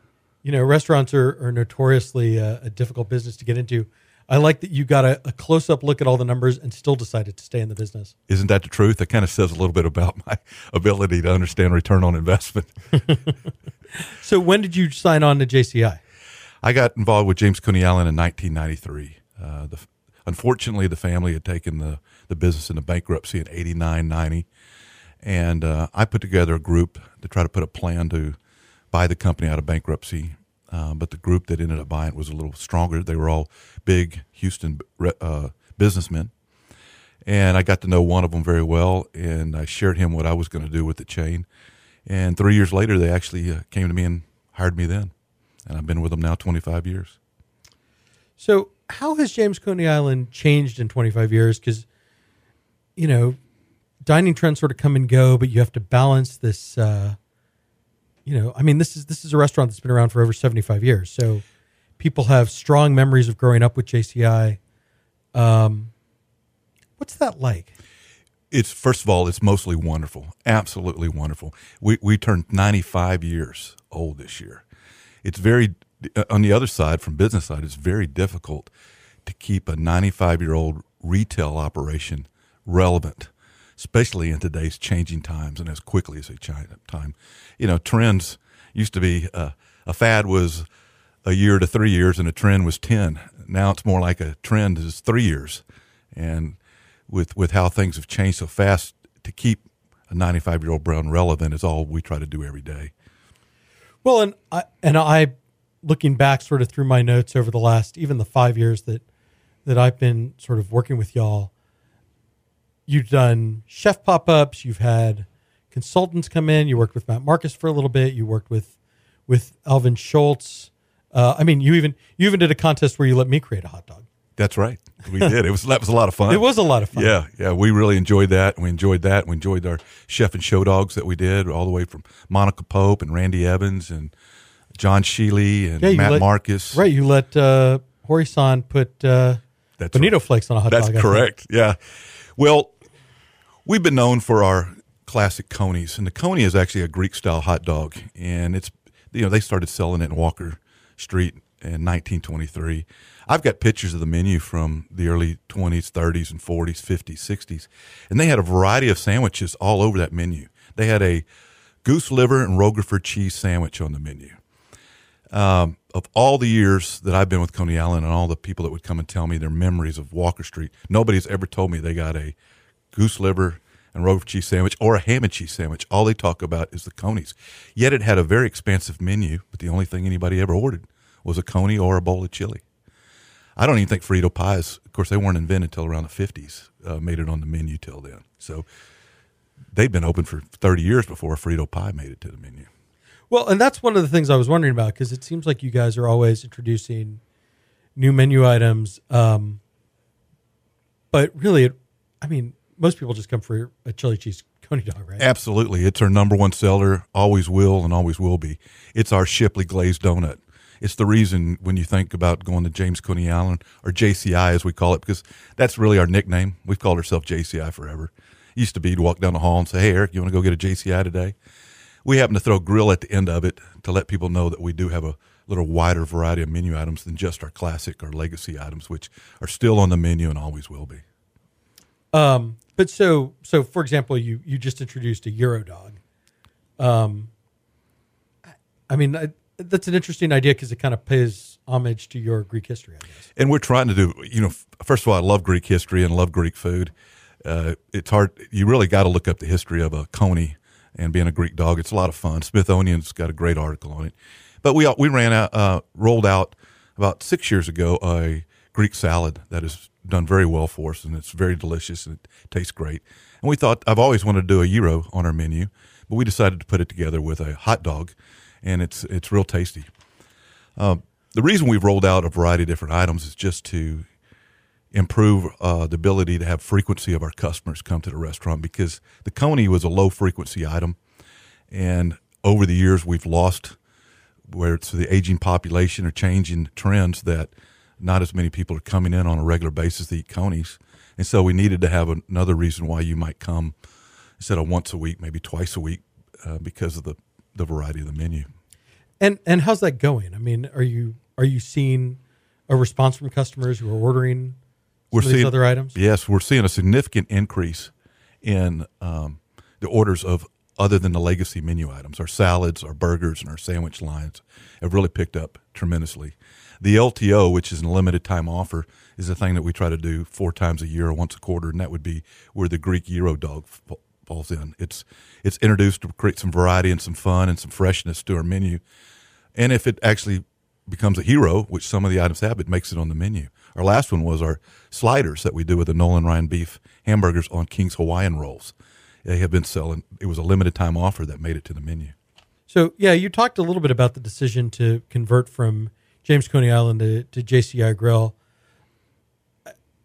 S2: you know, restaurants are, are notoriously a, a, difficult business to get into. I like that you got a, a close up look at all the numbers and still decided to stay in the business.
S4: Isn't that the truth? That kind of says a little bit about my ability to understand return on investment.
S2: so, when did you sign on to JCI?
S4: I got involved with James Coney Island in 1993. Uh, the, unfortunately, the family had taken the, the business into bankruptcy in 89, 90. And uh, I put together a group to try to put a plan to buy the company out of bankruptcy. Uh, but the group that ended up buying it was a little stronger. They were all big Houston uh, businessmen. And I got to know one of them very well, and I shared him what I was going to do with the chain. And three years later, they actually uh, came to me and hired me then. And I've been with them now 25 years.
S2: So, how has James Coney Island changed in 25 years? Because, you know, dining trends sort of come and go, but you have to balance this uh, you know, I mean, this is this is a restaurant that's been around for over seventy five years, so people have strong memories of growing up with JCI. Um, what's that like?
S4: It's first of all, it's mostly wonderful, absolutely wonderful. We we turned ninety five years old this year. It's very uh, on the other side, from business side, it's very difficult to keep a ninety five year old retail operation relevant especially in today's changing times and as quickly as they change time. You know, trends used to be uh, a fad was a year to three years, and a trend was ten. Now it's more like a trend is three years, and with with how things have changed so fast, to keep a 95 year old brand relevant is all we try to do every day.
S2: Well, and I and I, looking back sort of through my notes over the last even the five years that that I've been sort of working with y'all, you've done chef pop ups, you've had consultants come in, you worked with Matt Marcus for a little bit, you worked with with Alvin Schultz. Uh, I mean, you even you even did a contest where you let me create a hot dog.
S4: That's right, we did. It was that was a lot of fun.
S2: It was a lot of fun.
S4: Yeah, yeah, we really enjoyed that. We enjoyed that. We enjoyed our chef and show dogs that we did, all the way from Monica Pope and Randy Evans and John Sheely and yeah, Matt
S2: let,
S4: Marcus.
S2: Right, you let uh, Hori-san put uh, That's bonito right. flakes on a hot
S4: That's
S2: dog.
S4: That's correct. Yeah. Well, we've been known for our classic conies, and the coney is actually a Greek style hot dog, and it's you know they started selling it in Walker Street in 1923. I've got pictures of the menu from the early 20s, 30s, and 40s, 50s, 60s, and they had a variety of sandwiches all over that menu. They had a goose liver and Roquefort cheese sandwich on the menu. Um, of all the years that I've been with Coney Island and all the people that would come and tell me their memories of Walker Street, nobody's ever told me they got a goose liver and Roquefort cheese sandwich or a ham and cheese sandwich. All they talk about is the Coneys. Yet it had a very expansive menu, but the only thing anybody ever ordered was a Coney or a bowl of chili. I don't even think Frito pies, of course, they weren't invented until around the 50s, uh, made it on the menu till then. So they've been open for 30 years before a Frito pie made it to the menu.
S2: Well, and that's one of the things I was wondering about because it seems like you guys are always introducing new menu items. Um, but really, I mean, most people just come for a chili cheese coney dog, right?
S4: Absolutely. It's our number one seller, always will and always will be. It's our Shipley glazed donut. It's the reason when you think about going to James Coney Island or JCI as we call it, because that's really our nickname. We've called ourselves JCI forever. Used to be to walk down the hall and say, Hey, Eric, you want to go get a JCI today? We happen to throw grill at the end of it to let people know that we do have a little wider variety of menu items than just our classic or legacy items, which are still on the menu and always will be.
S2: Um, but so, so for example, you you just introduced a Gyro dog. Um, I mean, I, that's an interesting idea because it kind of pays homage to your Greek history, I guess.
S4: And we're trying to do, you know, first of all, I love Greek history and love Greek food. Uh, it's hard, you really got to look up the history of a coney and being a Greek dog. It's a lot of fun. Smithsonian's got a great article on it. But we we ran out, uh, rolled out about six years ago a Greek salad that has done very well for us, and it's very delicious and it tastes great. And we thought I've always wanted to do a gyro on our menu, but we decided to put it together with a hot dog, and it's it's real tasty. Um, the reason we've rolled out a variety of different items is just to improve uh, the ability to have frequency of our customers come to the restaurant because the coney was a low frequency item, and over the years we've lost where it's the aging population or changing trends that not as many people are coming in on a regular basis to eat conies. And so we needed to have another reason why you might come instead of once a week, maybe twice a week, uh, because of the, the variety of the menu.
S2: And and how's that going? I mean, are you are you seeing a response from customers who are ordering
S4: We're seeing-
S2: other items?
S4: Yes, we're seeing a significant increase in um, the orders of other than the legacy menu items. Our salads, our burgers, and our sandwich lines have really picked up tremendously. The LTO, which is a limited time offer, is a thing that we try to do four times a year or once a quarter, and that would be where the Greek Gyro dog falls in. It's it's introduced to create some variety and some fun and some freshness to our menu, and if it actually becomes a hero, which some of the items have, it makes it on the menu. Our last one was our sliders that we do with the Nolan Ryan beef hamburgers on King's Hawaiian rolls. They have been selling. It was a limited time offer that made it to the menu.
S2: So yeah, you talked a little bit about the decision to convert from James Coney Island to, to JCI Grill.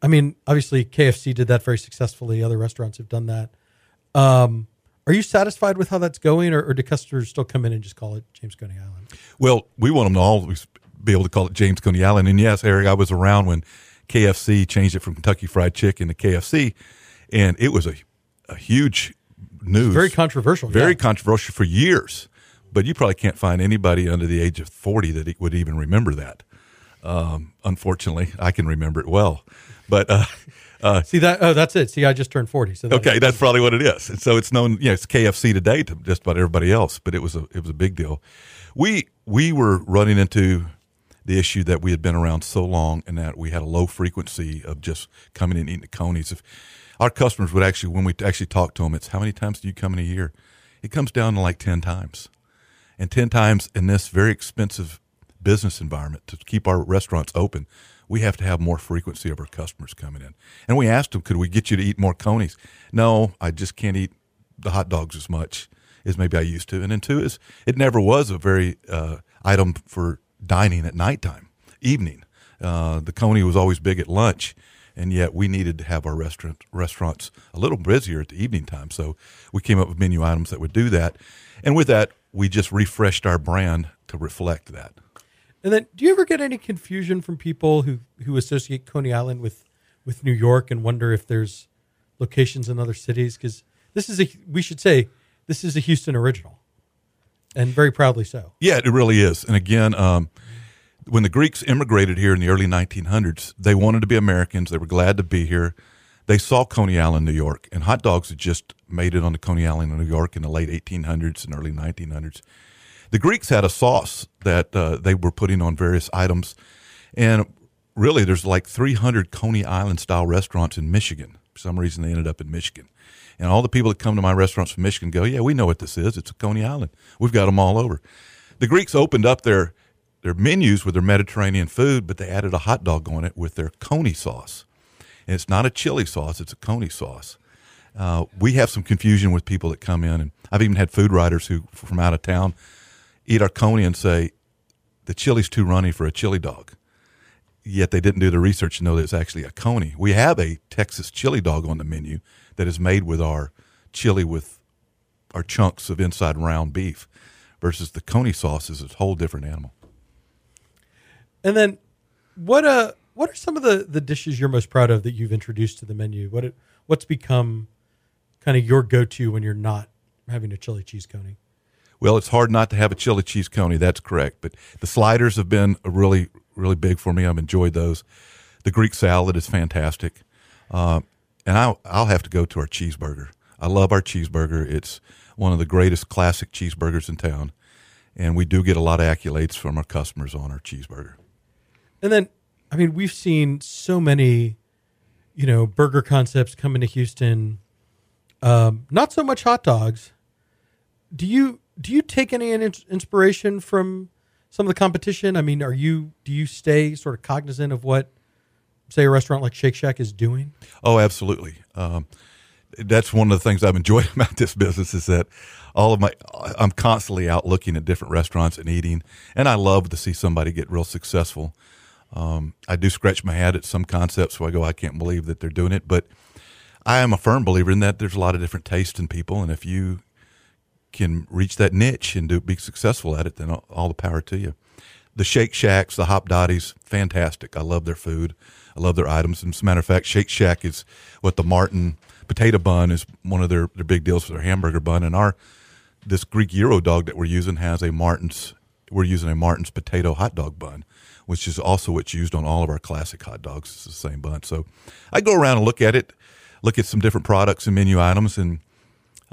S2: I mean, obviously KFC did that very successfully. Other restaurants have done that. Um, are you satisfied with how that's going, or, or do customers still come in and just call it James Coney Island?
S4: Well, we want them to always be able to call it James Coney Island. And yes, Eric, I was around when KFC changed it from Kentucky Fried Chicken to KFC, and it was a, a huge news.
S2: Very controversial.
S4: very
S2: yeah.
S4: controversial for years. But you probably can't find anybody under the age of 40 that would even remember that. Um, unfortunately, I can remember it well. But uh,
S2: See that? Oh, that's it. See, I just turned forty. So that,
S4: okay, that's probably what it is. And so it's known, you know, it's KFC today to just about everybody else, but it was a it was a big deal. We we were running into the issue that we had been around so long and that we had a low frequency of just coming and eating the conies. If our customers would actually, when we actually talk to them, it's how many times do you come in a year? It comes down to like 10 times. And 10 times in this very expensive business environment to keep our restaurants open, we have to have more frequency of our customers coming in. And we asked them, could we get you to eat more conies? No, I just can't eat the hot dogs as much as maybe I used to. And then two is it never was a very uh, item for dining at nighttime, evening. Uh, the coney was always big at lunch, and yet we needed to have our restaurant restaurants a little busier at the evening time. So we came up with menu items that would do that, and with that, we just refreshed our brand to reflect that.
S2: And then, do you ever get any confusion from people who who associate Coney Island with with New York and wonder if there's locations in other cities? Because this is a we should say this is a Houston original, and very proudly so.
S4: Yeah, it really is. And again, um, when the Greeks immigrated here in the early 1900s, they wanted to be Americans. They were glad to be here. They saw Coney Island, New York, and hot dogs had just made it onto Coney Island, New York in the late 1800s and early 1900s. The Greeks had a sauce that uh, they were putting on various items, and really, there's like 300 Coney Island style restaurants in Michigan. For some reason, they ended up in Michigan. And all the people that come to my restaurants from Michigan go, "Yeah, we know what this is. It's a Coney Island. We've got them all over." The Greeks opened up their their menus with their Mediterranean food, but they added a hot dog on it with their coney sauce. And it's not a chili sauce; it's a coney sauce. Uh, we have some confusion with people that come in, and I've even had food writers who from out of town eat our coney and say the chili's too runny for a chili dog. Yet they didn't do the research to know that it's actually a coney. We have a Texas chili dog on the menu that is made with our chili with our chunks of inside round beef, versus the coney sauce is a whole different animal.
S2: And then, what uh, what are some of the the dishes you're most proud of that you've introduced to the menu? What it, what's become kind of your go to when you're not having a chili cheese coney?
S4: Well, it's hard not to have a chili cheese coney. That's correct. But the sliders have been really, really big for me. I've enjoyed those. The Greek salad is fantastic. Uh, and I'll, I'll have to go to our cheeseburger. I love our cheeseburger. It's one of the greatest classic cheeseburgers in town. And we do get a lot of accolades from our customers on our cheeseburger.
S2: And then, I mean, we've seen so many, you know, burger concepts come into Houston. Um, not so much hot dogs. Do you do you take any inspiration from some of the competition? I mean, are you do you stay sort of cognizant of what, say, a restaurant like Shake Shack is doing?
S4: Oh, absolutely. Um, that's one of the things I've enjoyed about this business is that all of my I'm constantly out looking at different restaurants and eating, and I love to see somebody get real successful. Um, I do scratch my head at some concepts where I go, I can't believe that they're doing it, but I am a firm believer in that there's a lot of different tastes in people, and if you can reach that niche and do be successful at it, then all, all the power to you. The Shake Shacks, the Hopdoddys, fantastic. I love their food. I love their items. And as a matter of fact, Shake Shack is what the Martin potato bun is one of their, their big deals for their hamburger bun. And our this Greek Gyro dog that we're using has a Martin's. We're using a Martin's potato hot dog bun, which is also what's used on all of our classic hot dogs. It's the same bun. So I go around and look at it, look at some different products and menu items, and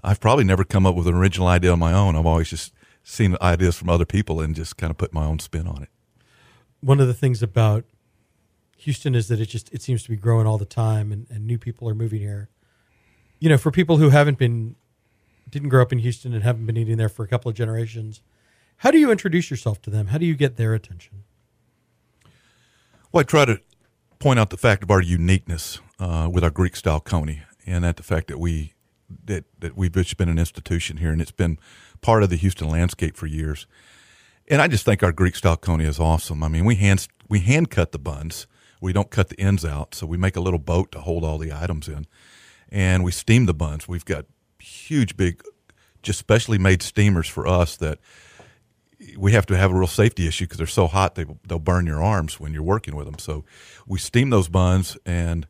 S4: I've probably never come up with an original idea on my own. I've always just seen ideas from other people and just kind of put my own spin on it.
S2: One of the things about Houston is that it just it seems to be growing all the time, and, and new people are moving here. You know, for people who haven't been didn't grow up in Houston and haven't been eating there for a couple of generations, how do you introduce yourself to them? How do you get their attention?
S4: Well, I try to point out the fact of our uniqueness uh, with our Greek style coney, and that the fact that we that that we've just been an institution here, and it's been part of the Houston landscape for years. And I just think our Greek style coney is awesome. I mean, we hand we hand cut the buns. We don't cut the ends out, so we make a little boat to hold all the items in, and we steam the buns. We've got huge, big, just specially made steamers for us that we have to have a real safety issue because they're so hot they they'll burn your arms when you're working with them. So we steam those buns and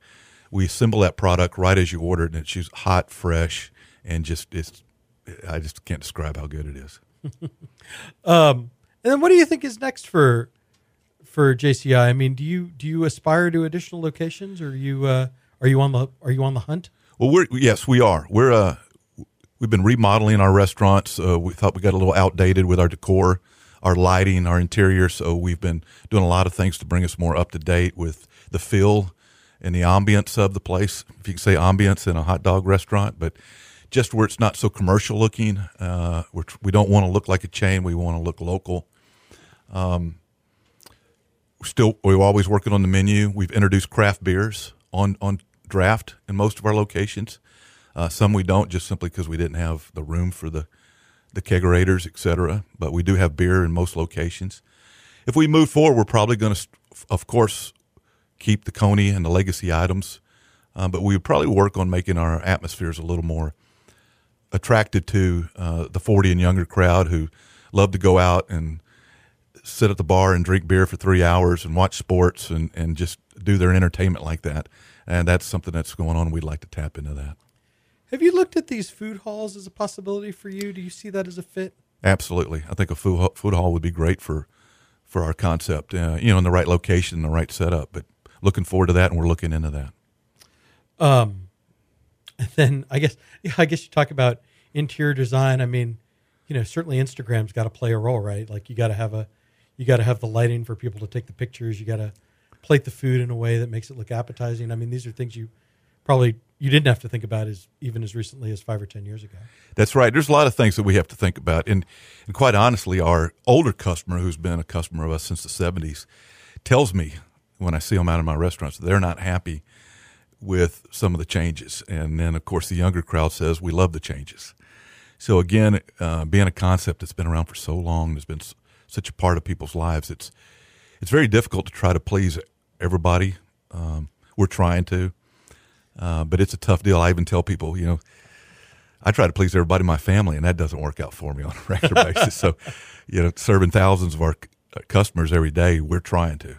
S4: we assemble that product right as you order it, and it's just hot, fresh, and just it's. I just can't describe how good it is.
S2: um, and then, what do you think is next for for JCI? I mean, do you do you aspire to additional locations, or are you uh, are you on the are you on the hunt?
S4: Well, we're yes, we are. We're uh, we've been remodeling our restaurants. Uh, we thought we got a little outdated with our decor, our lighting, our interior. So we've been doing a lot of things to bring us more up to date with the feel and the ambience of the place. If you can say ambience in a hot dog restaurant, but just where it's not so commercial looking. Uh, we're, we do not want to look like a chain. We want to look local. Um, still, we're always working on the menu. We've introduced craft beers on on draft in most of our locations. Uh, some we don't, just simply because we didn't have the room for the the kegerators, et cetera. But we do have beer in most locations. If we move forward, we're probably going to, of course, keep the Coney and the legacy items, uh, but we would probably work on making our atmospheres a little more attractive to uh, the 40 and younger crowd who love to go out and sit at the bar and drink beer for three hours and watch sports and, and just do their entertainment like that. And that's something that's going on. We'd like to tap into that.
S2: Have you looked at these food halls as a possibility for you? Do you see that as a fit?
S4: Absolutely, I think a food hall, food hall would be great for for our concept. Uh, you know, in the right location, the right setup. But looking forward to that, and we're looking into that.
S2: Um, and then I guess yeah, I guess you talk about interior design. I mean, you know, certainly Instagram's got to play a role, right? Like you got to have a you got to have the lighting for people to take the pictures. You got to plate the food in a way that makes it look appetizing. I mean, these are things you probably you didn't have to think about as even as recently as five or ten years ago.
S4: That's right. There's a lot of things that we have to think about, and and quite honestly, our older customer, who's been a customer of us since the '70s, tells me when I see them out in my restaurants, they're not happy with some of the changes, and then of course the younger crowd says we love the changes. So again, uh, being a concept that's been around for so long, has been such a part of people's lives, it's it's very difficult to try to please everybody. Um, we're trying to, uh, but it's a tough deal. I even tell people, you know, I try to please everybody in my family, and that doesn't work out for me on a regular basis. So, you know, serving thousands of our uh, customers every day, we're trying to.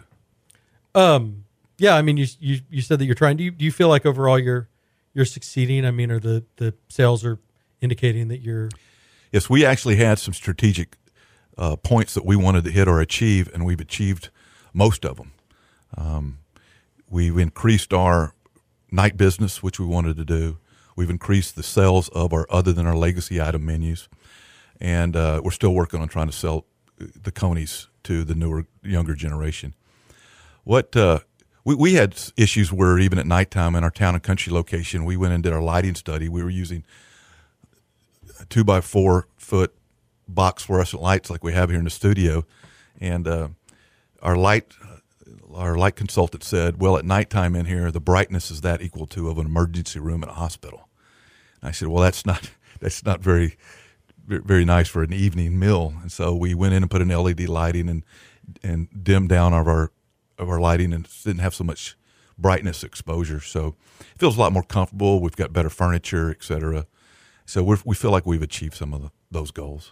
S2: Um, yeah, I mean, you you you said that you're trying. Do you do you feel like overall you're you're succeeding? I mean, are the the sales are indicating that you're
S4: Yes, we actually had some strategic uh, points that we wanted to hit or achieve, and we've achieved most of them. Um, we've increased our night business, which we wanted to do. We've increased the sales of our other than our legacy item menus, and uh, we're still working on trying to sell the conies to the newer, younger generation. What uh, we we had issues where even at nighttime in our town and country location, we went and did our lighting study. We were using two by four foot box fluorescent lights like we have here in the studio, and uh, our light our light consultant said, "Well, at nighttime in here, the brightness is that equal to of an emergency room in a hospital." And I said, "Well, that's not that's not very very nice for an evening meal." And so we went in and put an LED lighting and and dimmed down of our of our lighting and didn't have so much brightness exposure. So it feels a lot more comfortable. We've got better furniture, et cetera. So we we feel like we've achieved some of the, those goals.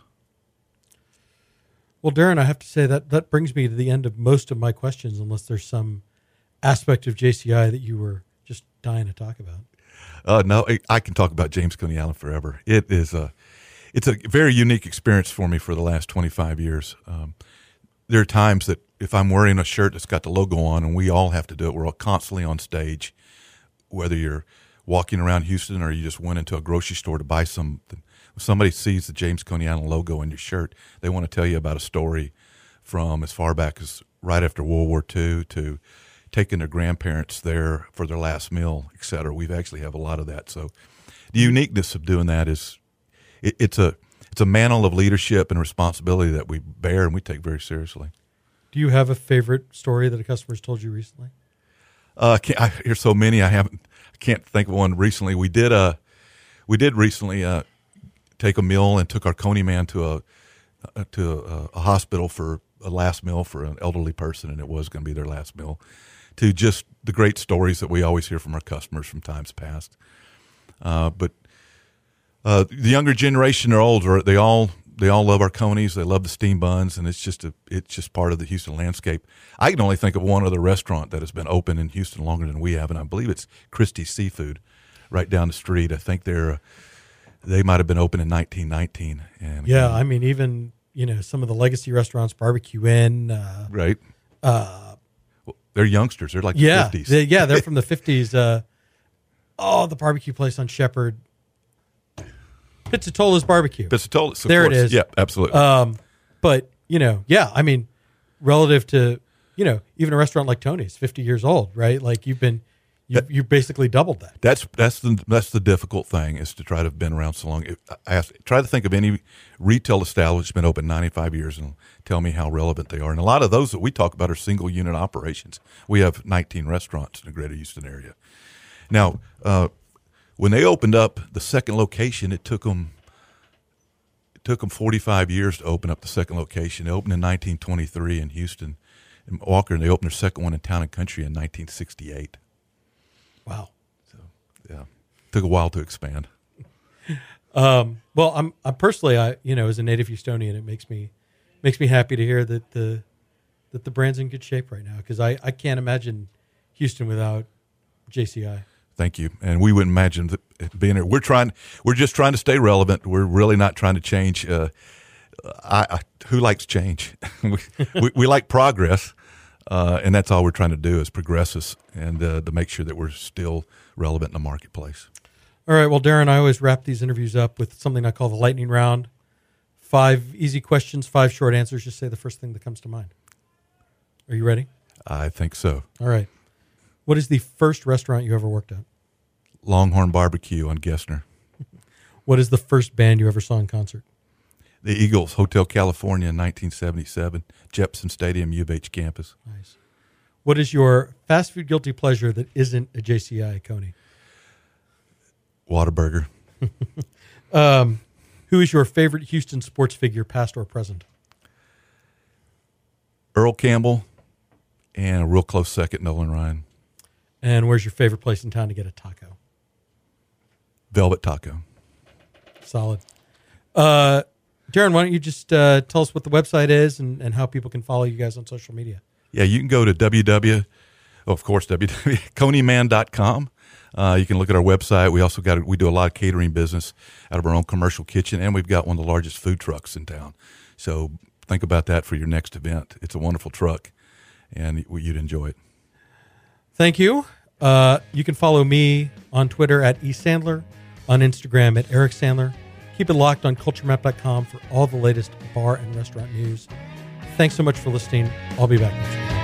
S2: Well, Darrin, I have to say that that brings me to the end of most of my questions, unless there's some aspect of JCI that you were just dying to talk about.
S4: Uh, no, I- can talk about James Coney Island forever. It is a, it's a very unique experience for me for the last 25 years. Um, there are times that if I'm wearing a shirt that's got the logo on, and we all have to do it, we're all constantly on stage, whether you're walking around Houston or you just went into a grocery store to buy something. If somebody sees the James Coney Island logo on your shirt, they want to tell you about a story from as far back as right after World War II to taking their grandparents there for their last meal, et cetera. We've actually have a lot of that. So the uniqueness of doing that is it, it's a it's a mantle of leadership and responsibility that we bear and we take very seriously.
S2: Do you have a favorite story that a customer's told you recently?
S4: Uh, I can't, I hear so many. I haven't. I can't think of one recently. We did. Uh, we did recently uh, take a meal and took our Coney man to a uh, to a, a hospital for a last meal for an elderly person, and it was going to be their last meal. To just the great stories that we always hear from our customers from times past. Uh, but uh, the younger generation or older. They all they all love our conies. They love the steam buns, and it's just a it's just part of the Houston landscape. I can only think of one other restaurant that has been open in Houston longer than we have, and I believe it's Christie's Seafood, right down the street. I think they're they might have been open in 1919. And
S2: Yeah, I mean, even you know some of the legacy restaurants, Barbecue Inn. Uh,
S4: right.
S2: uh,
S4: Well, they're youngsters. They're like
S2: yeah,
S4: the 50s.
S2: they- yeah, they're from the fifties. Uh, oh, the barbecue place on Shepherd, Pizzitola's Barbecue.
S4: Pizzitola's, of
S2: There it
S4: course.
S2: is.
S4: Yeah, absolutely.
S2: Um, but you know, yeah, I mean, relative to you know even a restaurant like Tony's, fifty years old, right? Like you've been, you
S4: That-
S2: you basically doubled that.
S4: That's that's the that's the difficult thing is to try to have been around so long. I ask, try to think of any retail establishment open 95 years and tell me how relevant they are. And a lot of those that we talk about are single unit operations. We have 19 restaurants in the greater Houston area. Now, uh, when they opened up the second location, it took them it took them 45 years to open up the second location. They opened in 1923 in Houston, in Walker, and they opened their second one in Town and Country in 1968.
S2: Wow.
S4: So yeah, took a while to expand.
S2: Um, well, I'm, I'm personally, I you know, as a native Houstonian, it makes me makes me happy to hear that the that the brand's in good shape right now because I, I can't imagine Houston without JCI.
S4: Thank you. And we wouldn't imagine being here. We're trying. We're just trying to stay relevant. We're really not trying to change. Uh, I, I, who likes change? we, we, we like progress, uh, and that's all we're trying to do is progress us and uh, to make sure that we're still relevant in the marketplace.
S2: All right. Well, Darrin, I always wrap these interviews up with something I call the lightning round. Five easy questions, five short answers. Just say the first thing that comes to mind. Are you ready?
S4: I think so.
S2: All right. What is the first restaurant you ever worked at?
S4: Longhorn Barbecue on Gessner.
S2: What is the first band you ever saw in concert?
S4: The Eagles, Hotel California in 1977, Jeppesen Stadium, U of H campus.
S2: Nice. What is your fast food guilty pleasure that isn't a JCI Coney?
S4: Whataburger.
S2: Um, who is your favorite Houston sports figure, past or present?
S4: Earl Campbell, and a real close second, Nolan Ryan.
S2: And where's your favorite place in town to get a taco?
S4: Velvet Taco.
S2: Solid. Uh, Darrin, why don't you just uh, tell us what the website is and, and how people can follow you guys on social media?
S4: Yeah, you can go to www, oh, of course, www.coneyman.com. Uh, you can look at our website. We also got we do a lot of catering business out of our own commercial kitchen, and we've got one of the largest food trucks in town. So think about that for your next event. It's a wonderful truck, and you'd enjoy it.
S2: Thank you. Uh, you can follow me on Twitter at eSandler, on Instagram at Eric Sandler. Keep it locked on culturemap.com for all the latest bar and restaurant news. Thanks so much for listening. I'll be back next week.